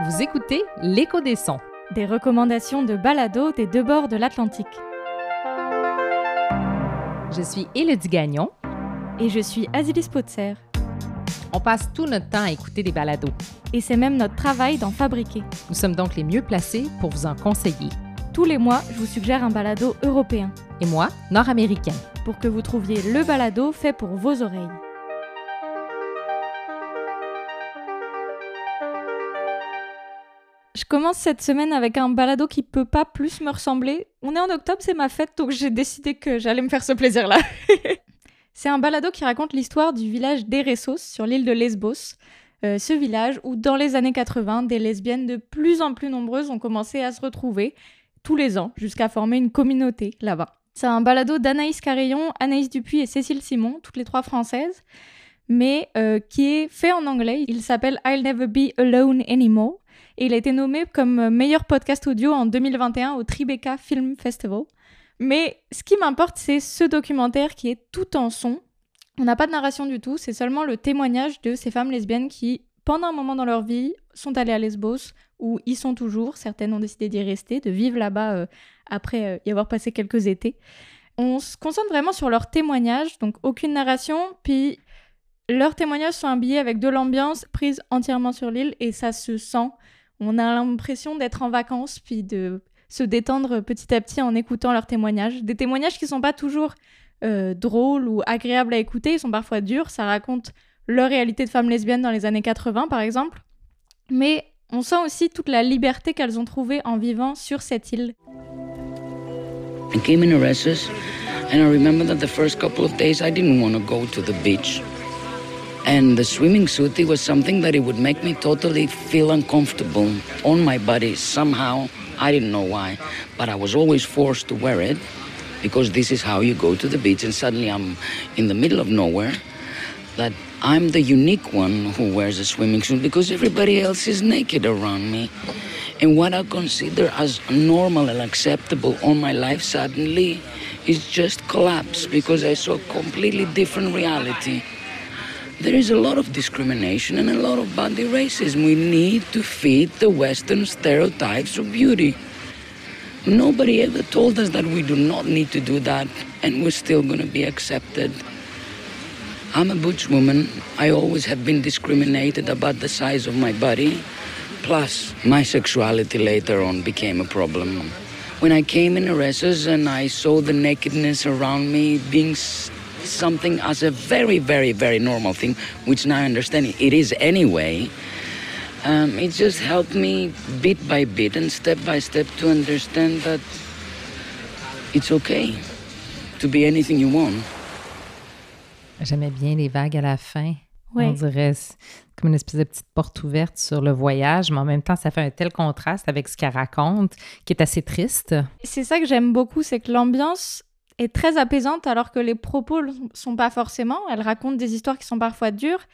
Vous écoutez L'écho des sons. Des recommandations de balado des deux bords de l'Atlantique. Je suis Élodie Gagnon. Et je suis Azilis Potser. On passe tout notre temps à écouter des balados. Et c'est même notre travail d'en fabriquer. Nous sommes donc les mieux placés pour vous en conseiller. Tous les mois, je vous suggère un balado européen. Et moi, nord-américain. Pour que vous trouviez le balado fait pour vos oreilles. Je commence cette semaine avec un balado qui peut pas plus me ressembler. On est en octobre, c'est ma fête, donc j'ai décidé que j'allais me faire ce plaisir-là. c'est un balado qui raconte l'histoire du village d'Eressos sur l'île de Lesbos. Euh, ce village où, dans les années 80, des lesbiennes de plus en plus nombreuses ont commencé à se retrouver tous les ans jusqu'à former une communauté là-bas. C'est un balado d'Anaïs Carillon, Anaïs Dupuis et Cécile Simon, toutes les trois françaises, mais euh, qui est fait en anglais. Il s'appelle I'll Never Be Alone Anymore et il a été nommé comme meilleur podcast audio en 2021 au Tribeca Film Festival. Mais ce qui m'importe, c'est ce documentaire qui est tout en son. On n'a pas de narration du tout, c'est seulement le témoignage de ces femmes lesbiennes qui, pendant un moment dans leur vie, sont allées à Lesbos, où y sont toujours. Certaines ont décidé d'y rester, de vivre là-bas euh, après euh, y avoir passé quelques étés. On se concentre vraiment sur leurs témoignages, donc aucune narration, puis leurs témoignages sont habillés avec de l'ambiance prise entièrement sur l'île et ça se sent on a l'impression d'être en vacances, puis de se détendre petit à petit en écoutant leurs témoignages. Des témoignages qui sont pas toujours euh, drôles ou agréables à écouter, ils sont parfois durs, ça raconte leur réalité de femmes lesbiennes dans les années 80 par exemple. Mais on sent aussi toute la liberté qu'elles ont trouvée en vivant sur cette île. I came in and I remember that the first couple of days I didn't want to go to the beach. And the swimming suit, it was something that it would make me totally feel uncomfortable on my body somehow. I didn't know why, but I was always forced to wear it because this is how you go to the beach. And suddenly I'm in the middle of nowhere. That I'm the unique one who wears a swimming suit because everybody else is naked around me. And what I consider as normal and acceptable on my life suddenly is just collapsed because I saw a completely different reality. There is a lot of discrimination and a lot of body racism. We need to fit the Western stereotypes of beauty. Nobody ever told us that we do not need to do that and we're still going to be accepted. I'm a butch woman. I always have been discriminated about the size of my body. Plus, my sexuality later on became a problem. When I came in Eresus and I saw the nakedness around me being something as a very, very, very normal thing, which now I understand it is anyway. Um, it just helped me bit by bit and step by step to understand that it's okay to be anything you want. J'aimais bien les vagues à la fin. On dirait comme une espèce de petite porte ouverte sur le voyage, mais en même temps, ça fait un tel contraste avec ce qu'elle raconte qui est assez triste. C'est ça que j'aime beaucoup, c'est que l'ambiance est très apaisante alors que les propos ne sont pas forcément. Elle raconte des histoires qui sont parfois dures,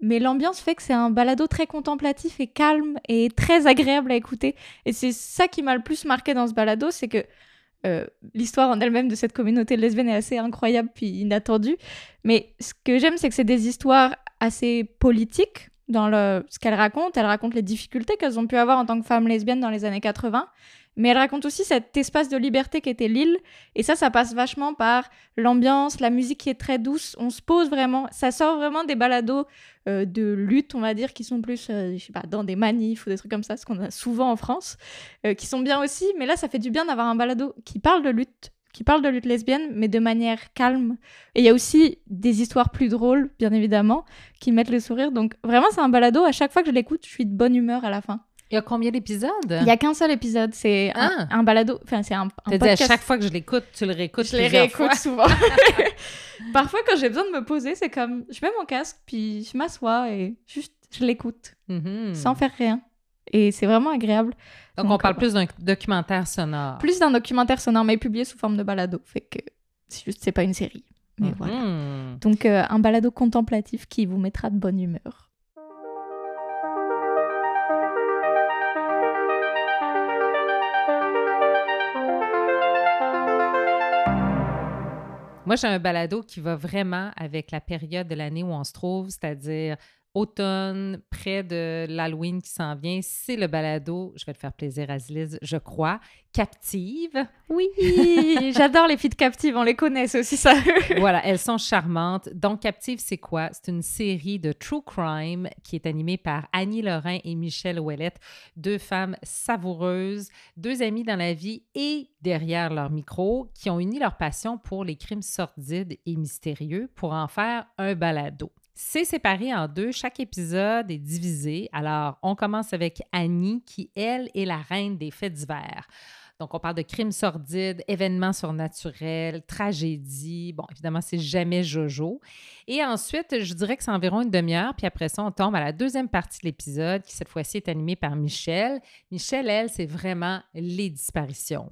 mais l'ambiance fait que c'est un balado très contemplatif et calme et très agréable à écouter. Et c'est ça qui m'a le plus marqué dans ce balado, c'est que euh, l'histoire en elle-même de cette communauté lesbienne est assez incroyable puis inattendue. Mais ce que j'aime, c'est que c'est des histoires assez politiques dans le, ce qu'elle raconte. Elle raconte les difficultés qu'elles ont pu avoir en tant que femmes lesbiennes dans les années 80. Mais elle raconte aussi cet espace de liberté qu'était l'île. Et ça, ça passe vachement par l'ambiance, la musique qui est très douce. On se pose vraiment. Ça sort vraiment des balados euh, de lutte, on va dire, qui sont plus, euh, dans des manifs ou des trucs comme ça, ce qu'on a souvent en France, euh, qui sont bien aussi. Mais là, ça fait du bien d'avoir un balado qui parle de lutte, qui parle de lutte lesbienne, mais de manière calme. Et il y a aussi des histoires plus drôles, bien évidemment, qui mettent le sourire. Donc vraiment, c'est un balado. À chaque fois que je l'écoute, je suis de bonne humeur à la fin. Il y a combien d'épisodes? Il y a qu'un seul épisode. C'est Ah. un, un balado. Enfin, c'est un, un dit podcast. à chaque fois que je l'écoute, tu le réécoutes je plusieurs réécoute souvent. Parfois, quand j'ai besoin de me poser, c'est comme je mets mon casque, puis je m'assois et juste je l'écoute Mhm. sans faire rien. Et c'est vraiment agréable. Donc, on parle euh, plus d'un documentaire sonore. Plus d'un documentaire sonore, mais publié sous forme de balado. Fait que c'est juste, c'est pas une série. Mais Mhm. voilà. Donc, euh, un balado contemplatif qui vous mettra de bonne humeur. Moi, j'ai un balado qui va vraiment avec la période de l'année où on se trouve, c'est-à-dire automne, près de l'Halloween qui s'en vient, c'est le balado, je vais te faire plaisir, Azliz, je crois, Captive. Oui, j'adore les filles de Captive, on les connaît, c'est aussi ça. voilà, elles sont charmantes. Donc, Captive, c'est quoi? C'est une série de true crime qui est animée par Annie Lorrain et Michelle Ouellette, deux femmes savoureuses, deux amies dans la vie et derrière leur micro, qui ont uni leur passion pour les crimes sordides et mystérieux pour en faire un balado. C'est séparé en deux. Chaque épisode est divisé. Alors, on commence avec Annie, qui, elle, est la reine des faits divers. Donc, on parle de crimes sordides, événements surnaturels, tragédies. Bon, évidemment, c'est jamais Jojo. Et ensuite, je dirais que c'est environ une demi-heure. Puis après ça, on tombe à la deuxième partie de l'épisode, qui cette fois-ci est animée par Michel. Michel, elle, c'est vraiment les disparitions.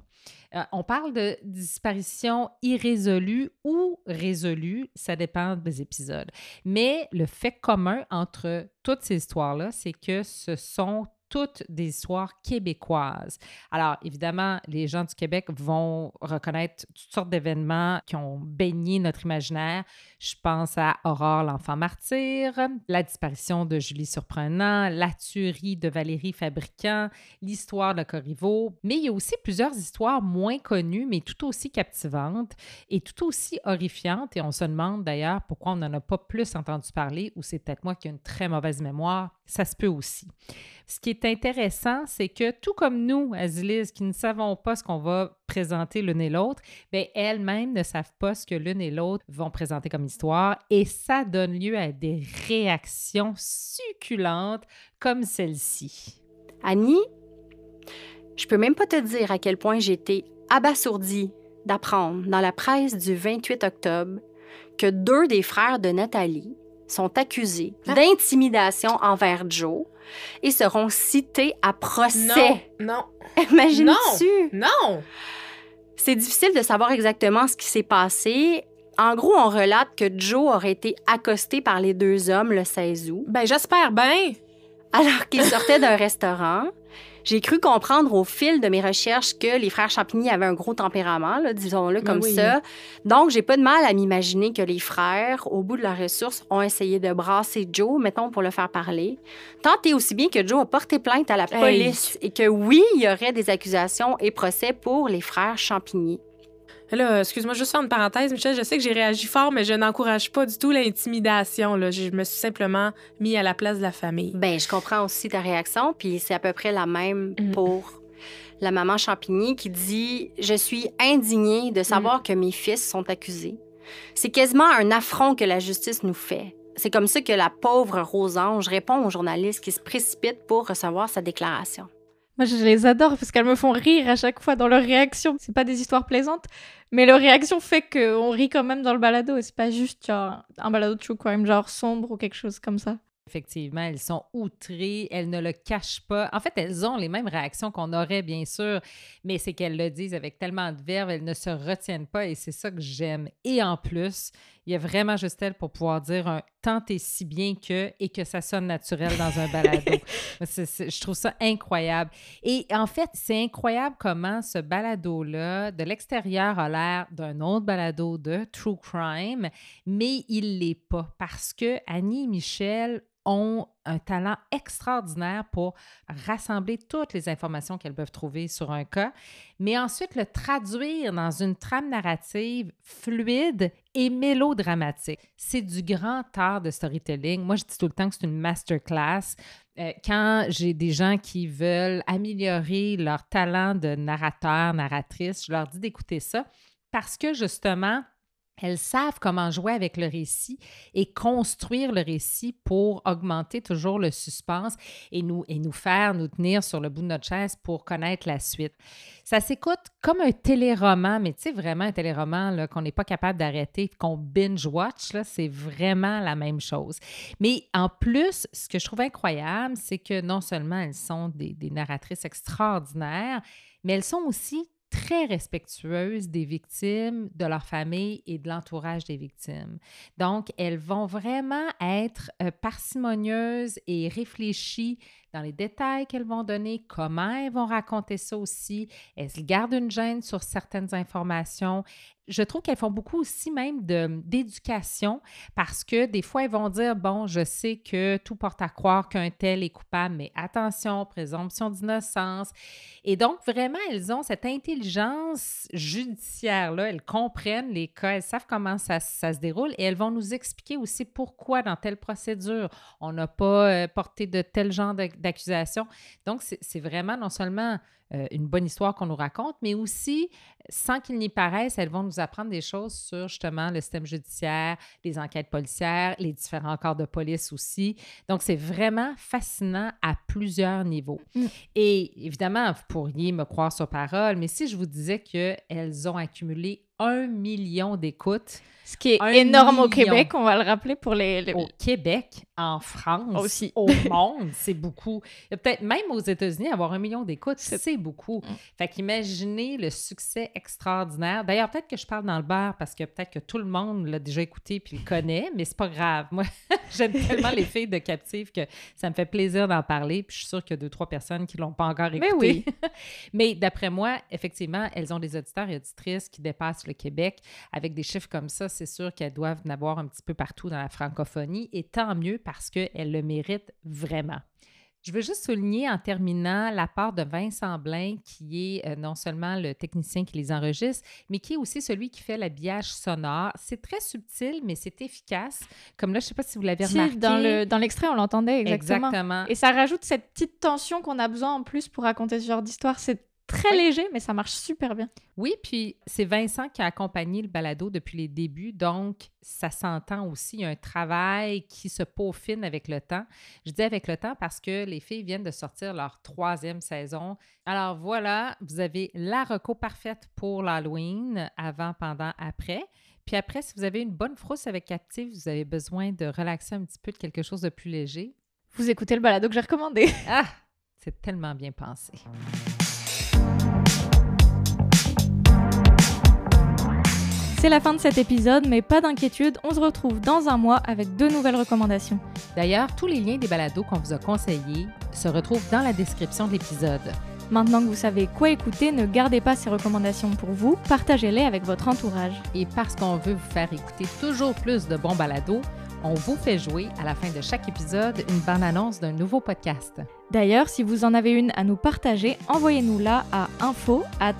Euh, on parle de disparitions irrésolues ou résolues, ça dépend des épisodes. Mais le fait commun entre toutes ces histoires-là, c'est que ce sont toutes des histoires québécoises. Alors, évidemment, les gens du Québec vont reconnaître toutes sortes d'événements qui ont baigné notre imaginaire. Je pense à Aurore, l'enfant martyr, la disparition de Julie Surprenant, la tuerie de Valérie Fabricant, l'histoire de Corriveau. Mais il y a aussi plusieurs histoires moins connues, mais tout aussi captivantes et tout aussi horrifiantes. Et on se demande d'ailleurs pourquoi on n'en a pas plus entendu parler, ou c'est peut-être moi qui ai une très mauvaise mémoire. Ça se peut aussi. Ce qui est intéressant, c'est que tout comme nous, Azilis, qui ne savons pas ce qu'on va présenter l'une et l'autre, bien, elles-mêmes ne savent pas ce que l'une et l'autre vont présenter comme histoire et ça donne lieu à des réactions succulentes comme celle-ci. Annie, je peux même pas te dire à quel point j'étais abasourdie d'apprendre dans la presse du 28 octobre que deux des frères de Nathalie sont accusés ah. d'intimidation envers Joe et seront cités à procès. Non, non. Imagine-tu? Non, C'est difficile de savoir exactement ce qui s'est passé. En gros, on relate que Joe aurait été accosté par les deux hommes le 16 août. Ben, j'espère bien. Alors qu'il sortait d'un restaurant. J'ai cru comprendre au fil de mes recherches que les frères Champigny avaient un gros tempérament, disons-le Ben comme oui. ça. Donc, j'ai pas de mal à m'imaginer que les frères, au bout de leurs ressources, ont essayé de brasser Joe, mettons, pour le faire parler. Tant et aussi bien que Joe a porté plainte à la Hey. police et que oui, il y aurait des accusations et procès pour les frères Champigny. Là, excuse-moi, juste faire une parenthèse, Michel. Je sais que j'ai réagi fort, mais je n'encourage pas du tout l'intimidation. Là. Je me suis simplement mis à la place de la famille. Ben, je comprends aussi ta réaction, puis c'est à peu près la même Mhm. pour la maman Champigny qui dit Je suis indignée de savoir Mhm. que mes fils sont accusés. C'est quasiment un affront que la justice nous fait. C'est comme ça que la pauvre Rosange répond aux journalistes qui se précipitent pour recevoir sa déclaration. Moi, je les adore parce qu'elles me font rire à chaque fois dans leurs réactions. C'est pas des histoires plaisantes, mais leur réaction fait qu'on rit quand même dans le balado. Et c'est pas juste genre, un balado de true crime, genre sombre ou quelque chose comme ça. Effectivement, elles sont outrées, elles ne le cachent pas. En fait, elles ont les mêmes réactions qu'on aurait, bien sûr, mais c'est qu'elles le disent avec tellement de verve, elles ne se retiennent pas et c'est ça que j'aime. Et en plus, il y a vraiment juste elle pour pouvoir dire un tant et si bien que et que ça sonne naturel dans un balado. Je trouve ça incroyable. Et en fait, c'est incroyable comment ce balado-là, de l'extérieur, a l'air d'un autre balado de True Crime, mais il l'est pas parce que Annie et Michel ont un talent extraordinaire pour rassembler toutes les informations qu'elles peuvent trouver sur un cas, mais ensuite le traduire dans une trame narrative fluide et mélodramatique. C'est du grand art de storytelling. Moi, je dis tout le temps que c'est une masterclass. Euh, quand j'ai des gens qui veulent améliorer leur talent de narrateur, narratrice, je leur dis d'écouter ça parce que justement, elles savent comment jouer avec le récit et construire le récit pour augmenter toujours le suspense et nous, et nous faire nous tenir sur le bout de notre chaise pour connaître la suite. Ça s'écoute comme un téléroman, mais tu sais, vraiment un téléroman qu'on n'est pas capable d'arrêter, qu'on binge-watch, c'est vraiment la même chose. Mais en plus, ce que je trouve incroyable, c'est que non seulement elles sont des narratrices extraordinaires, mais elles sont aussi très respectueuses des victimes, de leur famille et de l'entourage des victimes. Donc, elles vont vraiment être euh, parcimonieuses et réfléchies dans les détails qu'elles vont donner, comment elles vont raconter ça aussi. Elles gardent une gêne sur certaines informations? Je trouve qu'elles font beaucoup aussi même d'éducation parce que des fois, elles vont dire, bon, je sais que tout porte à croire qu'un tel est coupable, mais attention, présomption d'innocence. Et donc, vraiment, elles ont cette intelligence judiciaire-là, elles comprennent les cas, elles savent comment ça, ça, se déroule et elles vont nous expliquer aussi pourquoi dans telle procédure, on n'a pas euh, porté de tel genre d'accusation. Donc, c'est vraiment non seulement euh, une bonne histoire qu'on nous raconte, mais aussi, sans qu'il n'y paraisse, elles vont nous apprendre des choses sur justement le système judiciaire, les enquêtes policières, les différents corps de police aussi. Donc, c'est vraiment fascinant à plusieurs niveaux. Mm. Et évidemment, vous pourriez me croire sur parole, mais si je vous disais qu'elles ont accumulé un million d'écoutes. Ce qui est énorme au Québec, on va le rappeler pour les... Au Québec, en France, aussi. au monde, c'est beaucoup. Peut-être même aux États-Unis, avoir un million d'écoutes, c'est beaucoup. Mm. Fait qu'imaginez le succès extraordinaire. D'ailleurs, peut-être que je parle dans le bar parce que peut-être que tout le monde l'a déjà écouté puis le connaît, mais c'est pas grave. Moi, j'aime tellement les filles de Captive que ça me fait plaisir d'en parler. Puis je suis sûre qu'il y a deux, trois personnes qui l'ont pas encore écouté. Mais oui. mais d'après moi, effectivement, elles ont des auditeurs et auditrices qui dépassent le Québec. Avec des chiffres comme ça, c'est sûr qu'elles doivent en avoir un petit peu partout dans la francophonie. Et tant mieux parce qu'elles le méritent vraiment. Je veux juste souligner en terminant la part de Vincent Blain, qui est euh, non seulement le technicien qui les enregistre, mais qui est aussi celui qui fait l'habillage sonore. C'est très subtil, mais c'est efficace. Comme là, je ne sais pas si vous l'avez remarqué. Dans l'extrait, on l'entendait exactement. exactement. Et ça rajoute cette petite tension qu'on a besoin en plus pour raconter ce genre d'histoire. C'est très léger, mais ça marche super bien. Oui, puis c'est Vincent qui a accompagné le balado depuis les débuts, donc ça s'entend aussi. Il y a un travail qui se peaufine avec le temps. Je dis avec le temps parce que les filles viennent de sortir leur troisième saison. Alors voilà, vous avez la reco parfaite pour l'Halloween, avant, pendant, après. Puis après, si vous avez une bonne frousse avec Captive, vous avez besoin de relaxer un petit peu de quelque chose de plus léger. Vous écoutez le balado que j'ai recommandé. Ah, c'est tellement bien pensé. C'est la fin de cet épisode, mais pas d'inquiétude, on se retrouve dans un mois avec deux nouvelles recommandations. D'ailleurs, tous les liens des balados qu'on vous a conseillés se retrouvent dans la description de l'épisode. Maintenant que vous savez quoi écouter, ne gardez pas ces recommandations pour vous, partagez-les avec votre entourage. Et parce qu'on veut vous faire écouter toujours plus de bons balados, on vous fait jouer à la fin de chaque épisode une bande-annonce d'un nouveau podcast. D'ailleurs, si vous en avez une à nous partager, envoyez-nous-la à info at.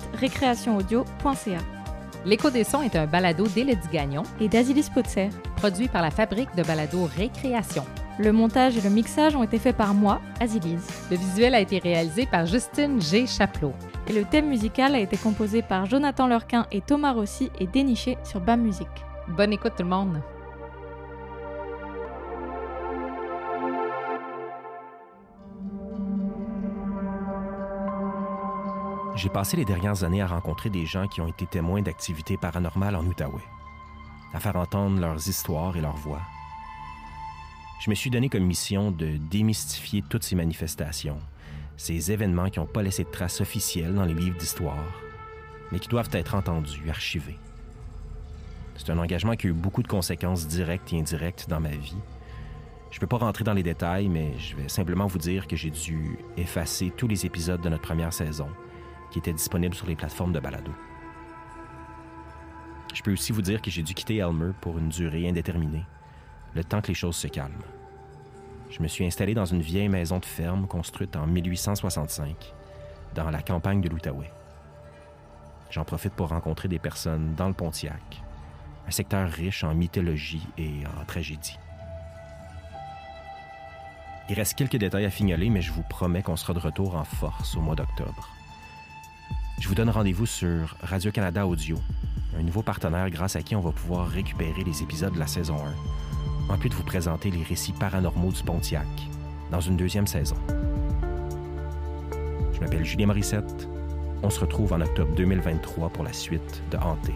L'écho des sons est un balado d'Élodie Gagnon et d'Azilis Potser, produit par la fabrique de balado Récréation. Le montage et le mixage ont été faits par moi, Azilise. Le visuel a été réalisé par Justine G. Chaplot. Et le thème musical a été composé par Jonathan Lurquin et Thomas Rossi et déniché sur BAM Music. Bonne écoute tout le monde! J'ai passé les dernières années à rencontrer des gens qui ont été témoins d'activités paranormales en Outaouais, à faire entendre leurs histoires et leurs voix. Je me suis donné comme mission de démystifier toutes ces manifestations, ces événements qui n'ont pas laissé de traces officielles dans les livres d'histoire, mais qui doivent être entendus, archivés. C'est un engagement qui a eu beaucoup de conséquences directes et indirectes dans ma vie. Je ne peux pas rentrer dans les détails, mais je vais simplement vous dire que j'ai dû effacer tous les épisodes de notre première saison, qui était disponible sur les plateformes de balado. Je peux aussi vous dire que j'ai dû quitter Elmer pour une durée indéterminée, le temps que les choses se calment. Je me suis installé dans une vieille maison de ferme construite en 1865, dans la campagne de l'Outaouais. J'en profite pour rencontrer des personnes dans le Pontiac, un secteur riche en mythologie et en tragédie. Il reste quelques détails à fignoler, mais je vous promets qu'on sera de retour en force au mois d'octobre. Je vous donne rendez-vous sur Radio-Canada Audio, un nouveau partenaire grâce à qui on va pouvoir récupérer les épisodes de la saison 1, en plus de vous présenter les récits paranormaux du Pontiac dans une deuxième saison. Je m'appelle Julien Morissette. On se retrouve en octobre 2023 pour la suite de Hanté.